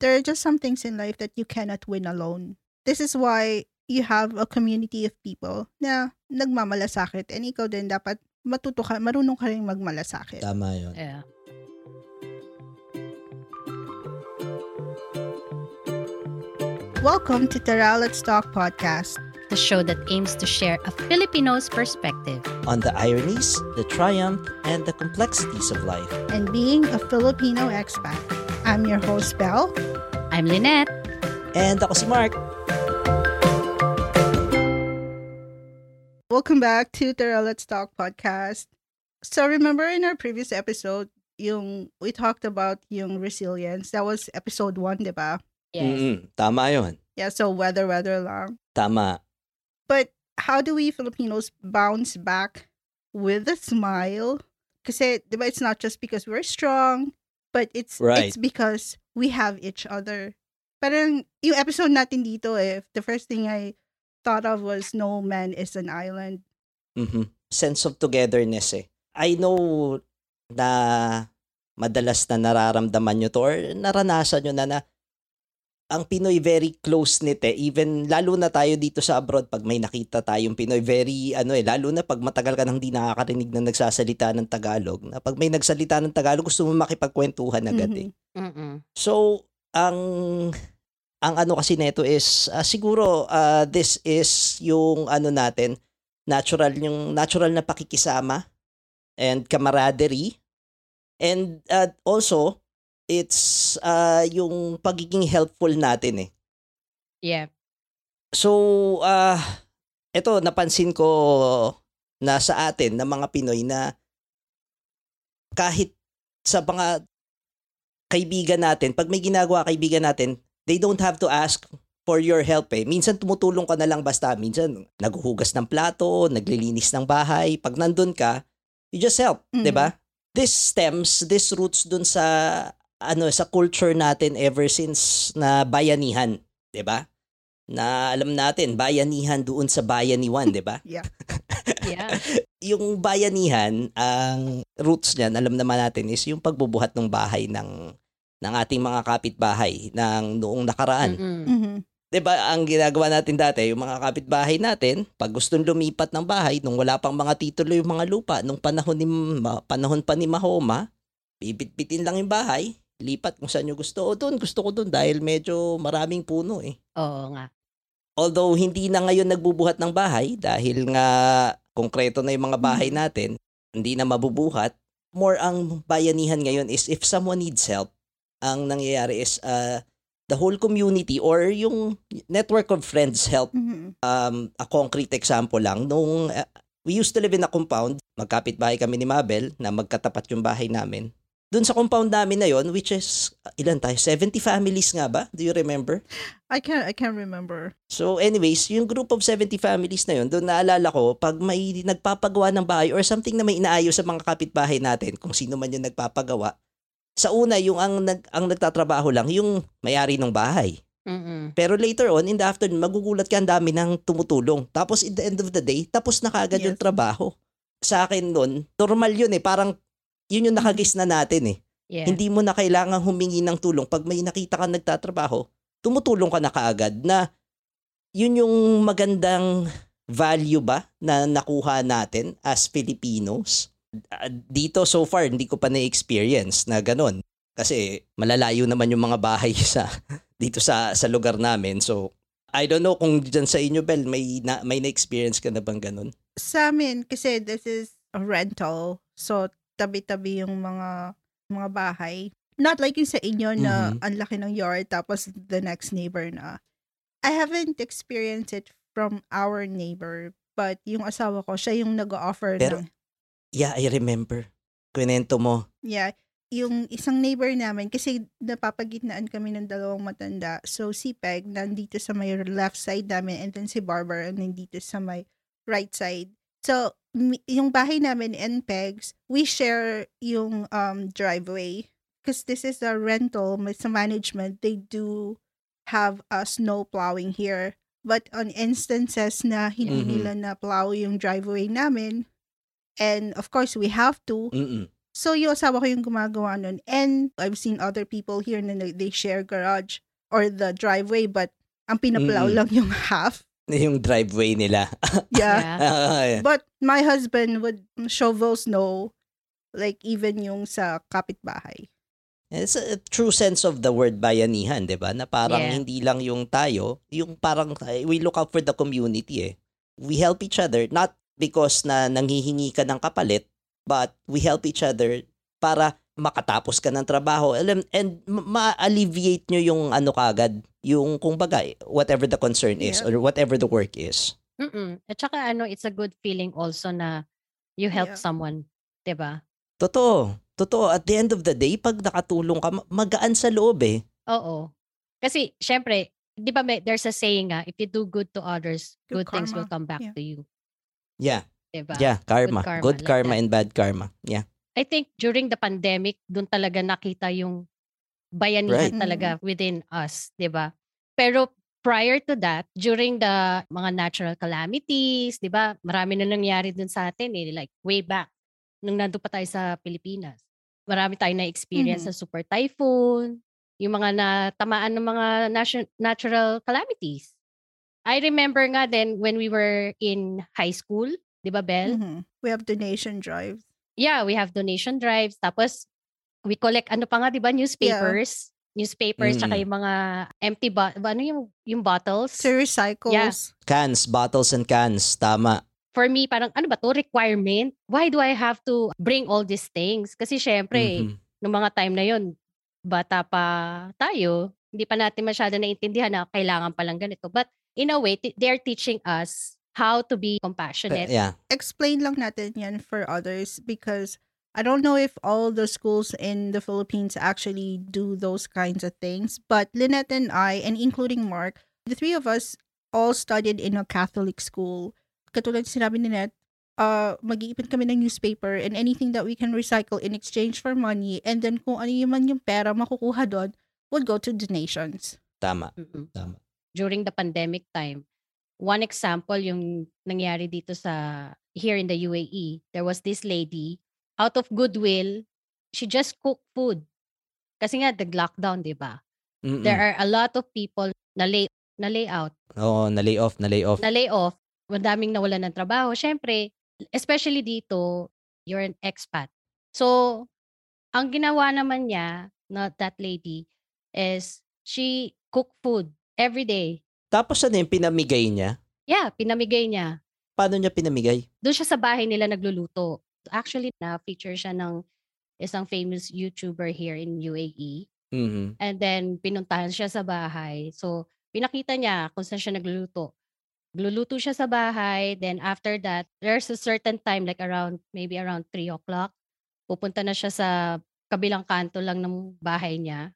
there are just some things in life that you cannot win alone. This is why you have a community of people na nagmamalasakit and ikaw din dapat matuto ka, marunong ka rin magmalasakit. Tama yun. Yeah. Welcome to Tara Let's Talk podcast. The show that aims to share a Filipino's perspective. On the ironies, the triumph, and the complexities of life. and being a Filipino expat. I'm your host, Belle. I'm Lynette. And ako si Mark. Welcome back to the Let's Talk podcast. So remember in our previous episode, yung we talked about yung resilience. That was episode 1, di ba? Mm-mm, tama yun. Yeah, so weather, weather lang. Tama. But how do we Filipinos bounce back with a smile? Kasi, di ba, it's not just because we're strong, but it's Right. it's because we have each other. Parang yung episode natin dito eh, the first thing I thought of was no man is an island. Mhm. Sense of togetherness eh. I know na madalas na nararamdaman nyo to or naranasan nyo na na ang Pinoy very close-knit eh. Even lalo na tayo dito sa abroad pag may nakita tayong Pinoy very ano eh lalo na pag matagal ka nang hindi nakakarinig na nagsasalita ng Tagalog. Na pag may nagsalita ng Tagalog gusto mo makipagkwentuhan agad eh. Mhm. Mm-mm. So, ang ang ano kasi nito is ah, siguro ah, this is yung ano natin natural yung natural na pakikisama and camaraderie and ah, also it's ah, yung pagiging helpful natin eh. Yeah. So, ah ito napansin ko na sa atin na mga Pinoy na kahit sa mga kaibigan natin, pag may ginagawa kaibigan natin, they don't have to ask for your help eh. Minsan tumutulong ka na lang basta. Minsan naghuhugas ng plato, naglilinis ng bahay. Pag nandun ka, you just help, Mhm. 'di ba? This stems, this roots dun sa ano sa culture natin ever since na bayanihan, 'di ba? Na alam natin, bayanihan doon sa bayaniwan, 'di ba? Yeah. Yeah. yung bayanihan, ang roots niyan, alam naman natin, is yung pagbubuhat ng bahay ng ng ating mga kapitbahay ng noong nakaraan. Mm-mm. Mhm. 'Di ba? Ang ginagawa natin dati, yung mga kapitbahay natin, pag gustong lumipat ng bahay nung wala pang mga titulo yung mga lupa, nung panahon ni panahon pa ni Mahoma, bibit-bitin lang yung bahay, lipat kung saan nyo gusto. O doon, gusto ko doon dahil medyo maraming puno eh. Oo nga. Although hindi na ngayon nagbubuhat ng bahay dahil nga konkreto na yung mga bahay natin, hindi na mabubuhat. More ang bayanihan ngayon is if someone needs help, ang nangyayari is uh, the whole community or yung network of friends help. Mhm. Um, a concrete example lang, nung uh, we used to live in a compound, magkapit bahay kami ni Mabel na magkatapat yung bahay namin. Doon sa compound namin na yon which is, uh, ilan tayo? 70 families nga ba? Do you remember? I can't I can't remember. So anyways, yung group of 70 families na yun, doon naalala ko, pag may nagpapagawa ng bahay or something na may inaayos sa mga kapitbahay natin, kung sino man yung nagpapagawa, sa una, yung ang, nag, ang nagtatrabaho lang, yung may-ari ng bahay. Mm-mm. Pero later on, in the afternoon, magugulat ka ang dami ng tumutulong. Tapos in the end of the day, tapos na kaagad yung Yes. trabaho. Sa akin nun, normal yun eh. Parang yun yung nakagis na natin eh. Yeah. Hindi mo na kailangan humingi ng tulong. Pag may nakita ka nagtatrabaho, tumutulong ka na kaagad na yun yung magandang value ba na nakuha natin as Filipinos. Ah, Dito so far, hindi ko pa na-experience na ganun. Kasi malalayo naman yung mga bahay sa dito sa sa lugar namin. So, I don't know kung dyan sa inyo, Bel, may, na, may na-experience ka na bang ganun? Sa amin, kasi this is a rental. So, tabi-tabi yung mga mga bahay. Not like yung sa inyo na Mhm. ang laki ng yard tapos the next neighbor na. I haven't experienced it from our neighbor but yung asawa ko, siya yung nag-offer Pero- ng, Yeah, I remember. Kwento mo. yeah, yung isang neighbor namin, kasi napapagitnaan kami ng dalawang matanda. So, si Peg, nandito sa may left side namin, and then si Barbara, nandito sa may right side. So, yung bahay namin and Pegs, we share yung um, driveway. Because this is a rental, may sa management, they do have a snow plowing here. But on instances na hindi Mhm. nila na plow yung driveway namin, and of course, we have to, Mm-mm. So, yung asawa ko yung gumagawa nun. And I've seen other people here na they- they share garage or the driveway but ang pinaplow Mm-mm. lang yung half. Yung driveway nila. Yeah. Yeah. But my husband would shovel snow like even yung sa kapitbahay. It's a true sense of the word bayanihan, 'di ba? Na parang Yeah. hindi lang yung tayo, yung parang eh, we look out for the community eh. We help each other not because na nanghihingi ka ng kapalit, but we help each other para makatapos ka ng trabaho Alam- and ma- ma-alleviate nyo yung ano kagad, yung kung baga, whatever the concern is Yeah. or whatever the work is. Mm-mm. At saka ano, it's a good feeling also na you help Yeah. someone, 'di ba? Totoo. Totoo. At the end of the day, pag nakatulong ka, ma- magaan sa loob eh. Oo. Kasi syempre, 'di ba may, there's a saying nga, if you do good to others, Good good, things will come back Yeah. to you, Yeah. 'di ba? Yeah, karma. karma, Good like karma that. and bad karma. Yeah. I think during the pandemic, doon talaga nakita yung bayanihan Right. talaga within us, 'di ba? Pero prior to that, during the mga natural calamities, 'di ba? Marami na nangyari dun sa atin eh, like way back nung nandun pa tayo sa Pilipinas. Marami tayong na-experience Mhm. sa super typhoon, yung mga natamaan ng mga natu- natural calamities. I remember nga then when we were in high school, 'di ba, Bel? Mhm. We have donation drives. yeah, we have donation drives. Tapos, we collect, ano pa nga, di ba, newspapers. Newspapers, tsaka Mm. yung mga empty, bo- ano yung, yung bottles. To recycles. Cans, bottles and cans. Tama. For me, parang, ano ba to requirement? Why do I have to bring all these things? Kasi syempre, Mhm. nung mga time na yon bata pa tayo, hindi pa natin masyado naintindihan na kailangan palang ganito. But in a way, t- they're teaching us how to be compassionate. Yeah. Explain lang natin yan for others because I don't know if all the schools in the Philippines actually do those kinds of things. But Lynette and I, and including Mark, the three of us all studied in a Catholic school. Katulad sinabi ni Net, uh, mag-iipon kami ng newspaper and anything that we can recycle in exchange for money. And then kung ano yung man yung pera makukuha doon, would go to donations. Tama. Mm-mm. Tama. during the pandemic time. One example yung nangyari dito sa here in the UAE. There was this lady out of goodwill, she just cooked food. Kasi nga the lockdown, 'di ba? Mm-mm. There are a lot of people na lay na lay out, Oo, na-lay off, na-lay off. na lay off, madaming nawalan ng trabaho. Syempre, especially dito, you're an expat. So, ang ginawa naman niya, not that lady, is she cook food every day. Tapos ano yung pinamigay niya? Yeah, pinamigay niya. Paano niya pinamigay? Doon siya sa bahay nila nagluluto. Actually, na-feature siya ng isang famous YouTuber here in UAE. Mhm. And then, pinuntahan siya sa bahay. So, pinakita niya kung saan siya nagluluto. Gluluto siya sa bahay. Then, after that, there's a certain time, like around, maybe around 3 o'clock. Pupunta na siya sa kabilang kanto lang ng bahay niya.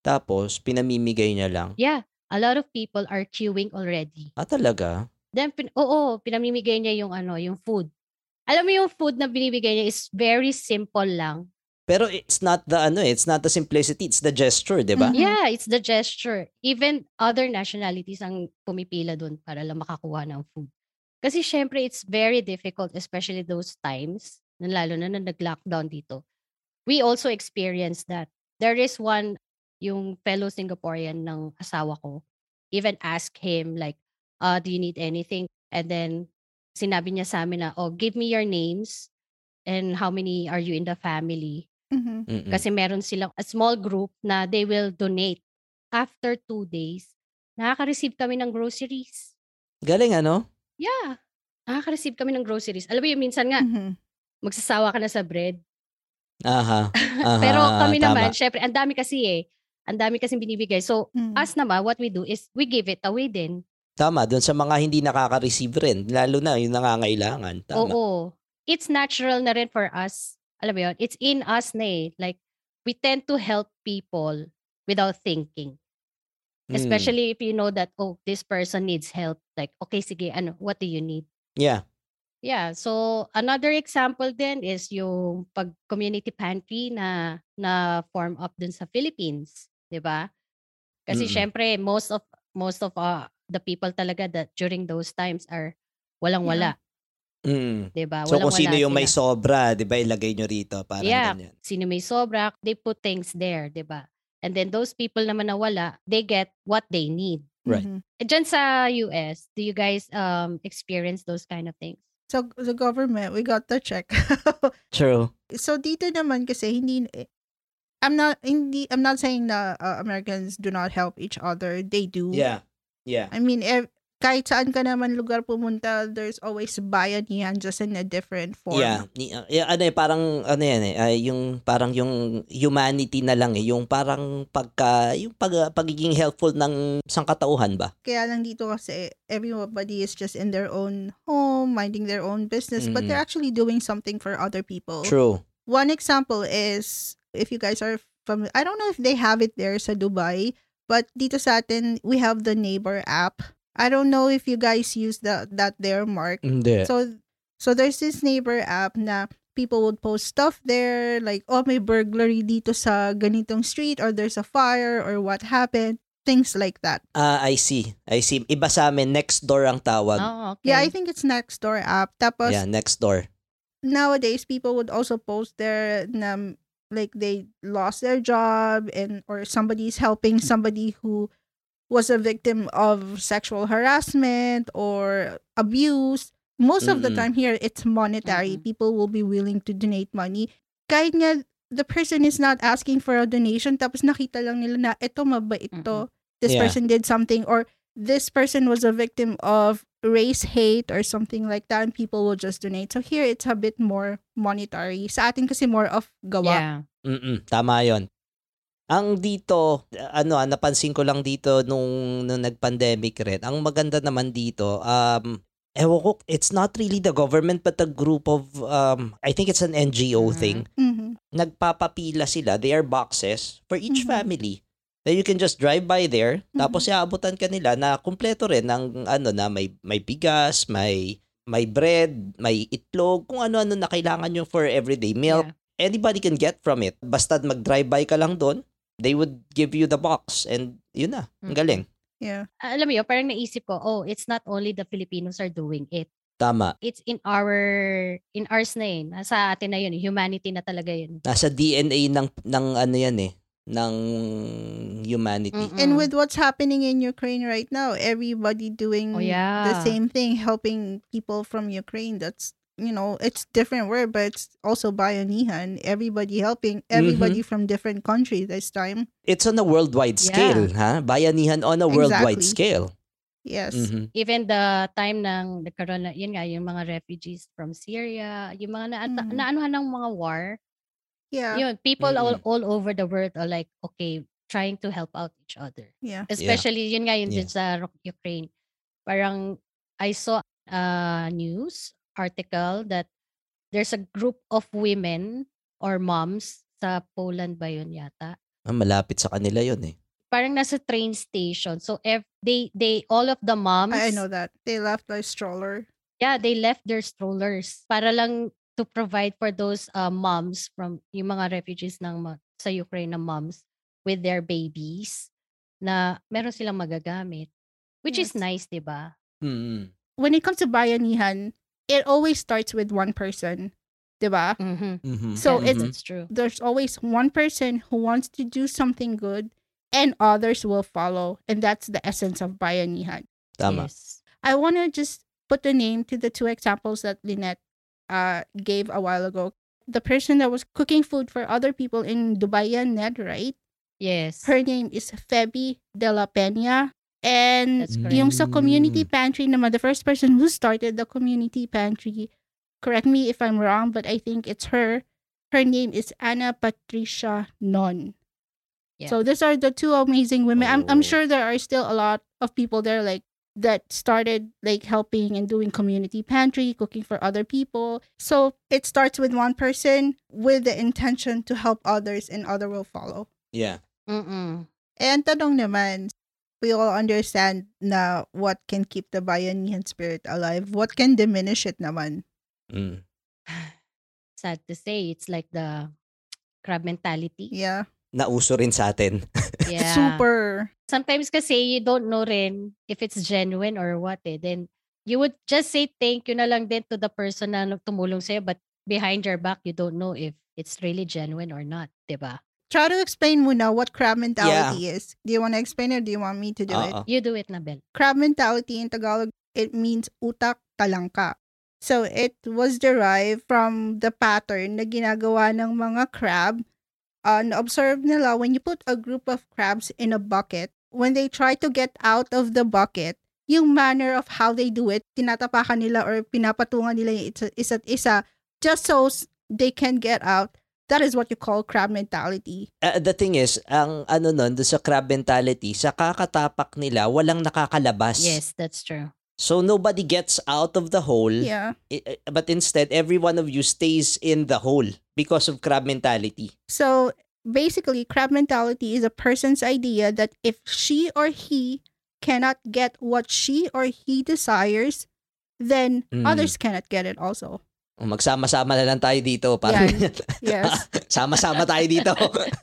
Tapos, pinamimigay niya lang. Yeah, a lot of people are queuing already. Ah, talaga? Then, pin- oo, pinamimigay niya yung ano, yung food. Alam mo yung food na binibigay niya is very simple lang. Pero it's not the ano, eh, it's not the simplicity, it's the gesture, 'di ba? Mhm. Yeah, it's the gesture. Even other nationalities ang pumipila doon para lang makakuha ng food. Kasi syempre, it's very difficult, especially those times, lalo na na nag-lockdown dito. We also experienced that. There is one, yung fellow Singaporean ng asawa ko, even ask him like, uh, do you need anything? And then, sinabi niya sa amin na, oh, give me your names and how many are you in the family? Mhm. Mm-mm. Kasi meron silang a small group na they will donate. After two days, nakaka-receive kami ng groceries. Galing ano? Yeah. Nakaka-receive kami ng groceries. Alam mo yung minsan nga, Mhm. magsasawa ka na sa bread. Aha. Aha, Pero kami tama. naman, syempre, ang dami kasi eh. Ang dami kasi binibigay. So, Mm. us naman, what we do is we give it away din. Tama, doon sa mga hindi nakaka-receive rin, lalo na yung nangangailangan. Tama. Oo. It's natural na rin for us. Alam mo yun? It's in us na eh. Like, we tend to help people without thinking. Mm. Especially if you know that, oh, this person needs help. Like, okay, sige, ano, what do you need? Yeah. Yeah, so another example then is yung pag community pantry na na form up dun sa Philippines, 'di ba? Kasi Mm-mm. syempre most of most of uh, the people talaga that during those times are walang-wala. Mm. 'di ba? So kung sino yung may sobra, 'di ba, ilagay nyo rito parang Yeah. ganyan. Sino may sobra, they put things there, 'di ba? And then those people naman na wala, they get what they need. Right. Mhm. Eh, Diyan sa US, do you guys um experience those kind of things? So, the government, we got the check. True. so, dito naman kasi, hindi, I'm not, hindi, I'm not saying na uh, Americans do not help each other. They do. Yeah. Yeah. I mean, ev- kahit saan ka naman lugar pumunta, there's always bayanihan just in a different form. Yeah. Uh, yeah, ano eh, parang, ano yan eh, ah, yung, parang yung humanity na lang eh, yung parang pagka, yung pag, pagiging helpful ng sangkatauhan ba? Kaya lang dito kasi everybody is just in their own home, minding their own business, but Mm. they're actually doing something for other people. True. One example is if you guys are from I don't know if they have it there sa Dubai, but dito sa atin we have the neighbor app. I don't know if you guys use the that there mark. Hindi. So so there's this neighbor app na people would post stuff there like oh may burglary dito sa ganitong street or there's a fire or what happened things like that. Ah, I see. I see. Iba sa amin, next door ang tawag. Oh, okay. Yeah, I think it's Nextdoor app. Tapos yeah, next door. nowadays people would also post there na like they lost their job and or somebody's helping mm. somebody who was a victim of sexual harassment or abuse. Most of the time here it's monetary. Mm-mm. People will be willing to donate money. Kahit nga the person is not asking for a donation tapos nakita lang nila na ito mabait to. This Yeah. person did something or this person was a victim of race hate or something like that and people will just donate. So here it's a bit more monetary. Sa atin kasi more of gawa. Yeah. Mm tama yon. Ang dito, ano, ah, napansin ko lang dito nung, nung nag-pandemic rin, ang maganda naman dito, um, ewan ko, it's not really the government but a group of, um, I think it's an NGO Mhm. thing. Mhm. Nagpapapila sila, they are boxes for each Mhm. family. That you can just drive by there, Mhm. tapos iaabutan ka nila na kumpleto rin ng ano na may may bigas, may may bread, may itlog, kung ano-ano na kailangan yung for everyday milk Yeah. anybody can get from it. Basta mag-drive-by ka lang doon, they would give you the box and yun na. Ang Mm. galing. Yeah. Ah, Alam mo yun, parang naisip ko, oh, it's not only the Filipinos are doing it. Tama. It's in our, in ours na yun. Nasa atin na yun. Humanity na talaga yun. Nasa DNA ng ng ano yan eh, ng humanity. Mm-mm. And with what's happening in Ukraine right now, everybody doing Oh, yeah. the same thing, helping people from Ukraine. That's you know, it's different word, but it's also bayanihan. Everybody helping everybody from different countries this time. It's on a worldwide Yeah. scale, ha? Bayanihan on a worldwide Exactly. scale. Yes. Mhm. even the time ng nagkaroon na, yun nga, yung mga refugees from Syria, yung mga na, Mhm. naanuhan ng mga war, Yeah. yun, people all, Mm-mm. all over the world are like, okay, trying to help out each other. Yeah. Especially, yun nga, yun Yeah. sa Ukraine. Parang, I saw a news article that there's a group of women or moms sa Poland ba yun yata? Ah, malapit sa kanila yun eh. Parang nasa train station. So, ev- they, they, all of the moms, I, I know that. They left a stroller. yeah, they left their strollers para lang to provide for those uh, moms from yung mga refugees ng sa Ukraine na moms with their babies na meron silang magagamit. Which is Yes. nice, 'di ba? Mm. When it comes to bayanihan, it always starts with one person. Diba? Mhm. Mhm. So Yes, it's- that's true. There's always one person who wants to do something good and others will follow. And that's the essence of bayanihan. Tama. Yes. I want to just put the name to the two examples that Lynette uh, gave a while ago. The person that was cooking food for other people in Dubai Ned, right? Yes. Her name is Feby De La Peña. And That's yung sa community Mm. pantry naman, the first person who started the community pantry, correct me if I'm wrong, but I think it's her. Her name is Anna Patricia Non. Yeah. So these are the two amazing women. I'm I'm Oh. sure there are still a lot of people there like that started like helping and doing community pantry, cooking for other people. So it starts with one person with the intention to help others and other will follow. Yeah. Mm-mm. And tanong naman, we all understand na what can keep the bayanihan spirit alive. What can diminish it naman? Mm. Sad to say, it's like the crab mentality. Yeah. Nauso rin sa atin. Yeah. Super. Sometimes kasi you don't know rin if it's genuine or what eh. Then you would just say thank you na lang din to the person na tumulong sa'yo but behind your back, you don't know if it's really genuine or not, di ba? Try to explain muna what crab mentality is. Do you want to explain it or do you want me to do it? Oo. You do it na, Bel. crab mentality in Tagalog, it means utak talangka. So it was derived from the pattern na ginagawa ng mga crab. Uh, na-observe nila when you put a group of crabs in a bucket, when they try to get out of the bucket, yung manner of how they do it, tinatapakan nila or pinapatungan nila yung isa- isa't isa just so they can get out. That is what you call crab mentality. Uh, the thing is, ang ano nun, sa crab mentality, sa kakatapak nila, walang nakakalabas. Yes, that's true. So nobody gets out of the hole, Yeah. but instead, every one of you stays in the hole because of crab mentality. So basically, crab mentality is a person's idea that if she or he cannot get what she or he desires, then Mm. others cannot get it also. Magsama-sama na lang tayo dito. Parang, Yes. Sama-sama tayo dito.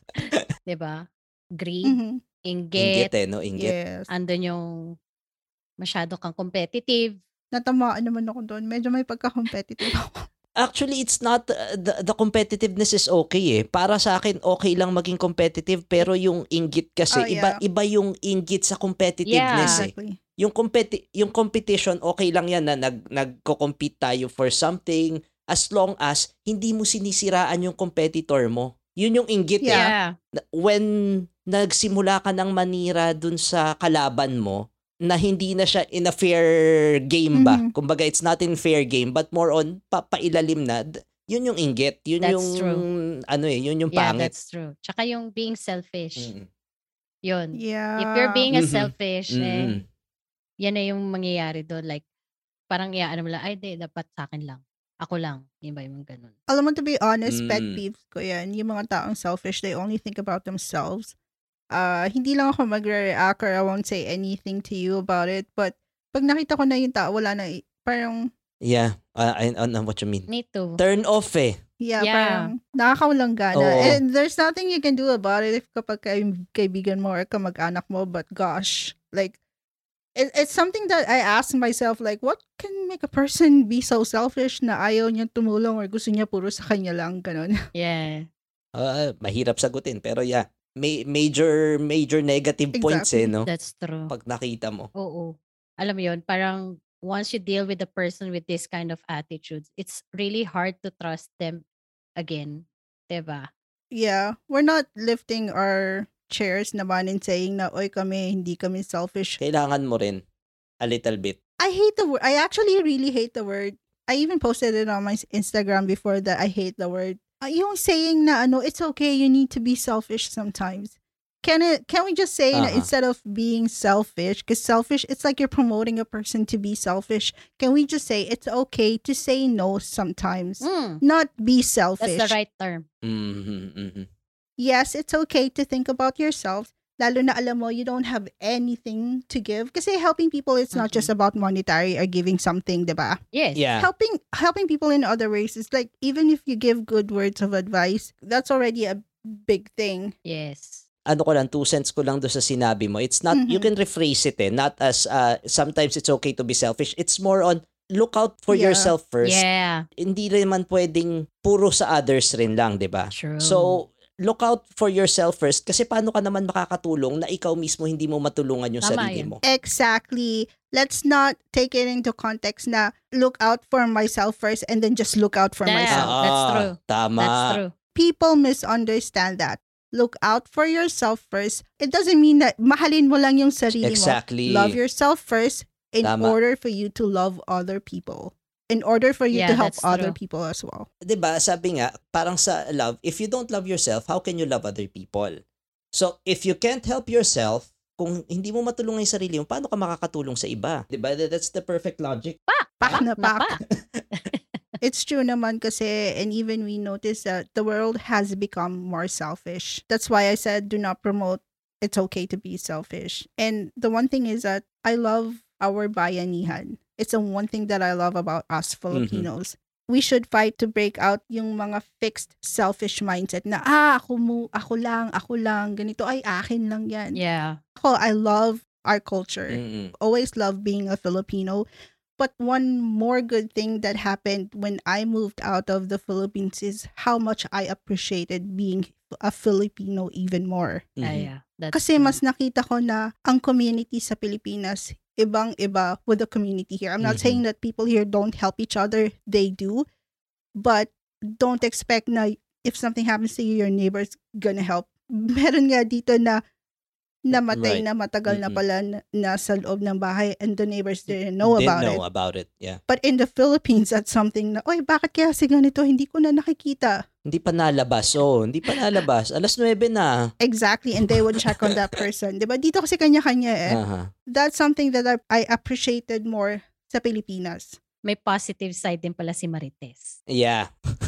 Di ba? Greed, Mhm. Inggit inggit, eh, no? Inggit. Yes. andun yung masyado kang competitive. Natamaan naman ako doon. Medyo may pagka-competitive ako. Actually, it's not, uh, the, the competitiveness is okay eh. Para sa akin, okay lang maging competitive, pero yung inggit kasi, Oh, iba, yeah. iba yung inggit sa competitiveness eh. Exactly. Yung, competi- yung competition, okay lang yan na nag, nagko-compete tayo for something as long as hindi mo sinisiraan yung competitor mo. Yun yung inggit eh. Yeah. Na- When nagsimula ka ng manira dun sa kalaban mo, na hindi na siya in a fair game ba? Mhm. Kumbaga, it's not in fair game, but more on pa pailalim na. Yun yung inggit. Yun That's yung, true. ano eh, yun yung Yeah, pangit. that's true. Tsaka yung being selfish. Mm, Yun. Yeah. If you're being a Mhm. selfish, eh, mm. yan na yung mangyayari doon. Like, parang iyaano mo lang, ay, di, dapat sa akin lang. Ako lang. Yung ba yung ganun? Alam mo, to be honest, pet Mm. peeves ko yan. Yung mga taong selfish, they only think about themselves. Uh, hindi lang ako magre-react or I won't say anything to you about it. But pag nakita ko na yung tao, wala na, i- parang, Yeah, uh, I, I know what you mean. Me too. Turn off eh. yeah, Yeah. parang nakakawalang gana. Oo. And there's nothing you can do about it if kapag kay, kaibigan mo or kamag-anak mo. But gosh, like, it, it's something that I ask myself, like, what can make a person be so selfish na ayaw niya tumulong or gusto niya puro sa kanya lang, ganun. Yeah. Uh, mahirap sagutin, pero yeah. May, major, major negative points eh, Exactly. no? That's true. Pag nakita mo. Oo. Alam mo yun, parang once you deal with the person with this kind of attitudes, it's really hard to trust them again. Diba? Yeah, we're not lifting our chairs naman and saying na, oy kami, hindi kami selfish. Kailangan mo rin a little bit. I hate the word. I actually really hate the word. I even posted it on my Instagram before that I hate the word. Uh, yung saying na ano, it's okay, you need to be selfish sometimes. Can it can we just say Uh-huh. instead of being selfish, because selfish, it's like you're promoting a person to be selfish. Can we just say it's okay to say no sometimes? Mm, Not be selfish. that's the right term. Mhm, mhm. yes, it's okay to think about yourself. Lalo na alam mo, you don't have anything to give. Kasi helping people, it's not Mhm. just about monetary or giving something, diba? Yes. Yeah. Helping helping people in other ways is like, even if you give good words of advice, that's already a big thing. Yes. ano ko lang, two cents ko lang do sa sinabi mo. It's not, you Mhm. can rephrase it eh. Not as, uh, sometimes it's okay to be selfish. It's more on, look out for Yeah. yourself first. Yeah. Hindi rin man pwedeng puro sa others rin lang, di ba? True. So, look out for yourself first kasi paano ka naman makakatulong na ikaw mismo hindi mo matulungan yung Tama sarili yun. mo. Exactly. Let's not take it into context na look out for myself first and then just look out for Yeah. myself. that's Ah, true. Tama. That's true. people misunderstand that. Look out for yourself first. It doesn't mean that mahalin mo lang yung sarili Exactly. mo. Love yourself first in Tama. order for you to love other people. In order for you Yeah, to help other true. people as well. 'di ba sabi nga parang sa love if you don't love yourself how can you love other people so if you can't help yourself kung hindi mo matulungan yung sarili mo paano ka makakatulong sa iba 'di ba that's the perfect logic Pak na Na pak. It's true naman kasi and even we notice that the world has become more selfish. That's why I said do not promote it's okay to be selfish. And the one thing is that I love our bayanihan. It's the one thing that I love about us Filipinos. We should fight to break out yung mga fixed selfish mindset na ah ako mo ako lang ako lang ganito ay akin lang yan. yeah. Ako I love our culture Mm-mm. always love being a Filipino. But one more good thing that happened when I moved out of the Philippines is how much I appreciated being a Filipino even more. Ah, Mhm. yeah. That's Kasi true. mas nakita ko na ang community sa Pilipinas ibang-iba with the community here. I'm not Mhm. saying that people here don't help each other. They do. But don't expect na if something happens to you, your neighbor's gonna help. Meron nga dito na namatay Right. na matagal na Mm-mm. pala na, nasa loob ng bahay and the neighbors didn't know Didn't about know it. about it. Yeah. But in the Philippines, that's something na, oy, bakit kaya si ganito? Hindi ko na nakikita. Hindi pa nalabas. Oh, hindi pa nalabas. Alas 9 na. Exactly. And they would check on that person. Diba? Dito kasi kanya-kanya eh. Aha. that's something that I, I appreciated more sa Pilipinas. May positive side din pala si Marites. Yeah.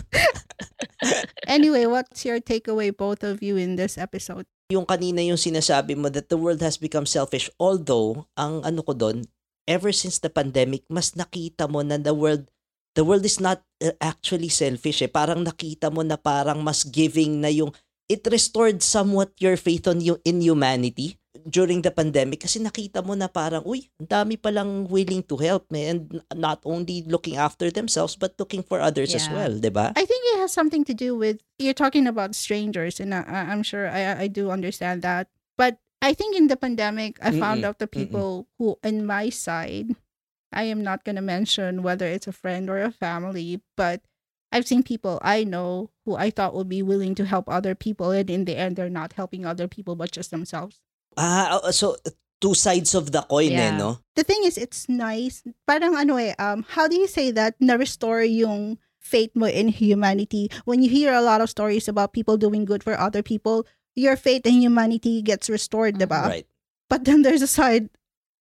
Anyway, what's your takeaway, both of you, in this episode? Yung kanina yung sinasabi mo that the world has become selfish. Although, ang ano ko doon, ever since the pandemic, mas nakita mo na the world the world is not uh, actually selfish eh. Parang nakita mo na parang mas giving na yung it restored somewhat your faith on you in humanity during the pandemic kasi nakita mo na parang uy, ang dami palang willing to help me and not only looking after themselves but looking for others as Yeah. well, 'di ba? I think it has something to do with you're talking about strangers, and I, I'm sure I, I do understand that. But I think in the pandemic, I found Mm-mm, out the people who, in my side, I am not going to mention whether it's a friend or a family, but I've seen people I know who I thought would be willing to help other people, and in the end, they're not helping other people but just themselves. Ah, uh, so two sides of the coin eh, Yeah. no? the thing is, it's nice. Parang ano eh, um, how do you say that na-restore yung faith mo in humanity? When you hear a lot of stories about people doing good for other people, your faith in humanity gets restored, diba? Right. But then there's a side,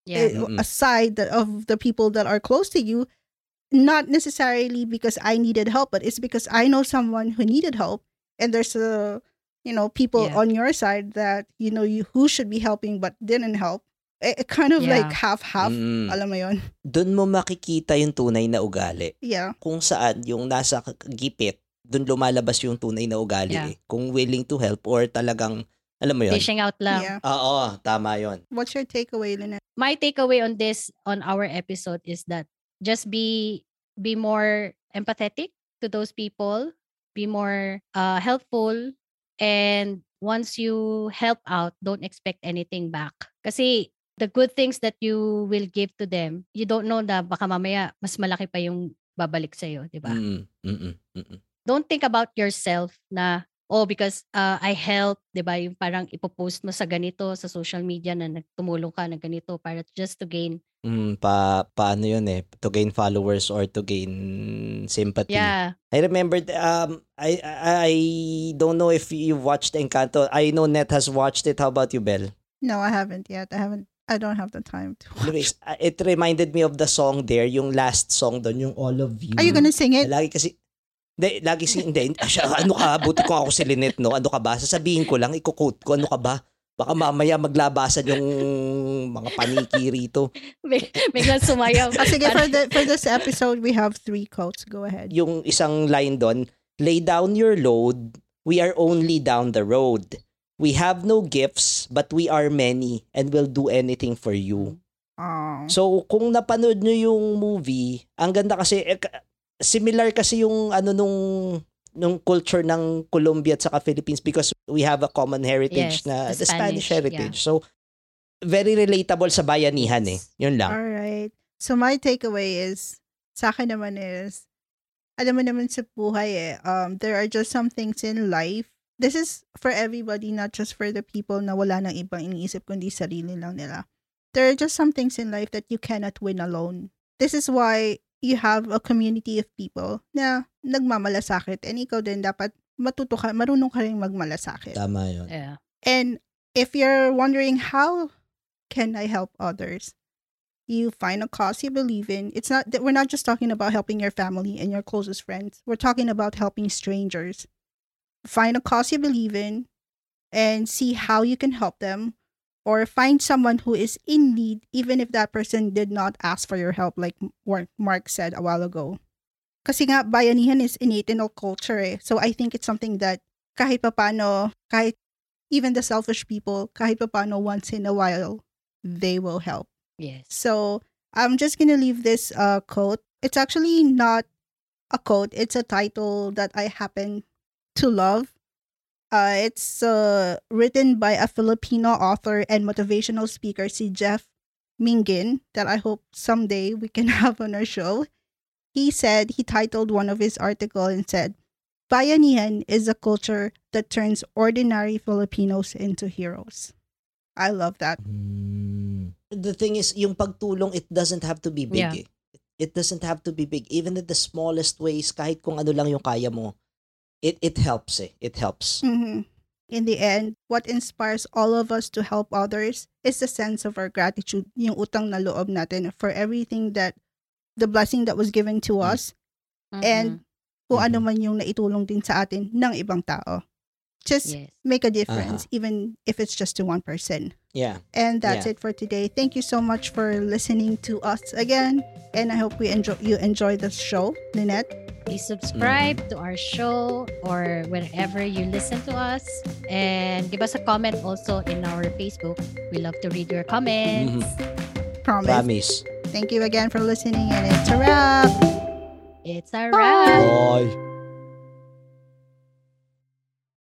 Yeah. eh, Mm-mm. a side that- of the people that are close to you, not necessarily because I needed help, but it's because I know someone who needed help, and there's a, you know, people Yeah. on your side that you know you who should be helping but didn't help. Eh, eh, kind of Yeah. like half half. Mm. Alam mo yun? Doon mo makikita yung tunay na ugali. Yeah. Kung saan yung nasa gipit, doon lumalabas yung tunay na ugali Yeah. eh. Kung willing to help or talagang, alam mo yun? Fishing out lang. Yeah. Oo, tama yon. What's your takeaway, Lynette? my takeaway on this on our episode is that just be be more empathetic to those people be more uh, helpful and once you help out don't expect anything back kasi the good things that you will give to them you don't know na baka mamaya mas malaki pa yung babalik sa iyo di ba Mm, mm, mm, don't think about yourself na oh because uh, I help, 'di ba? Yung parang ipopost mo sa ganito sa social media na nagtumulong ka ng ganito para just to gain. mm, pa paano yun eh to gain followers or to gain sympathy. Yeah. I remember um I I I don't know if you watched Encanto. I know Net has watched it. How about you, Belle? No, I haven't yet. I haven't. I don't have the time to watch. Anyways, it reminded me of the song there, yung last song doon, yung All of You. Are you gonna sing it? Lagi kasi, hindi, lagi si, hindi, ah, ano ka, buti ko ako si Lynette, no? Ano ka ba? Sasabihin ko lang, ikukote ko, ano ka ba? Baka mamaya maglabasan yung mga paniki rito. Big- Biglang sumayaw. Oh, sige, for, the, for this episode, we have three quotes. Go ahead. Yung isang line doon, lay down your load, we are only down the road. We have no gifts, but we are many and will do anything for you. Oh. So, kung napanood nyo yung movie, ang ganda kasi, eh, similar kasi yung ano nung nung culture ng Colombia at saka Philippines because we have a common heritage Yes, na the the Spanish, Spanish, heritage. So, very relatable sa bayanihan eh. Yun lang. All right. So my takeaway is, sa akin naman is, alam mo naman sa buhay eh, um, there are just some things in life. This is for everybody, not just for the people na wala nang ibang iniisip kundi sarili lang nila. There are just some things in life that you cannot win alone. This is why you have a community of people na nagmamalasakit and ikaw din dapat matuto ka, marunong ka rin magmalasakit. Tama yun. Yeah. And if you're wondering how can I help others, you find a cause you believe in. It's not that we're not just talking about helping your family and your closest friends. We're talking about helping strangers. Find a cause you believe in and see how you can help them or find someone who is in need even if that person did not ask for your help like Mark said a while ago. Kasi nga bayanihan is innate in our culture eh. So I think it's something that kahit papano, kahit even the selfish people, kahit paano once in a while, they will help. Yes. So I'm just gonna leave this uh quote. It's actually not a quote. It's a title that I happen to love. Uh, it's uh, written by a Filipino author and motivational speaker, si Jeff Mingin, that I hope someday we can have on our show. He said, he titled one of his article and said, Bayanihan is a culture that turns ordinary Filipinos into heroes. I love that. Mm. The thing is, yung pagtulong, it doesn't have to be big Yeah. eh. It doesn't have to be big. Even in the smallest ways, kahit kung ano lang yung kaya mo, it it helps eh. It helps. hmm In the end, what inspires all of us to help others is the sense of our gratitude, yung utang na loob natin for everything that, the blessing that was given to Mm. us, and kung Mhm. ano man yung naitulong din sa atin ng ibang tao. Just yes. make a difference, even if it's just to one person. Yeah. And that's Yeah. it for today. Thank you so much for listening to us again. And I hope we enjoy you enjoy the show, Lynette. Please subscribe to our show or wherever you listen to us. And give us a comment also in our Facebook. We love to read your comments. Mm-hmm. Promise. Promise. Thank you again for listening, and it's a wrap. It's a wrap. Bye.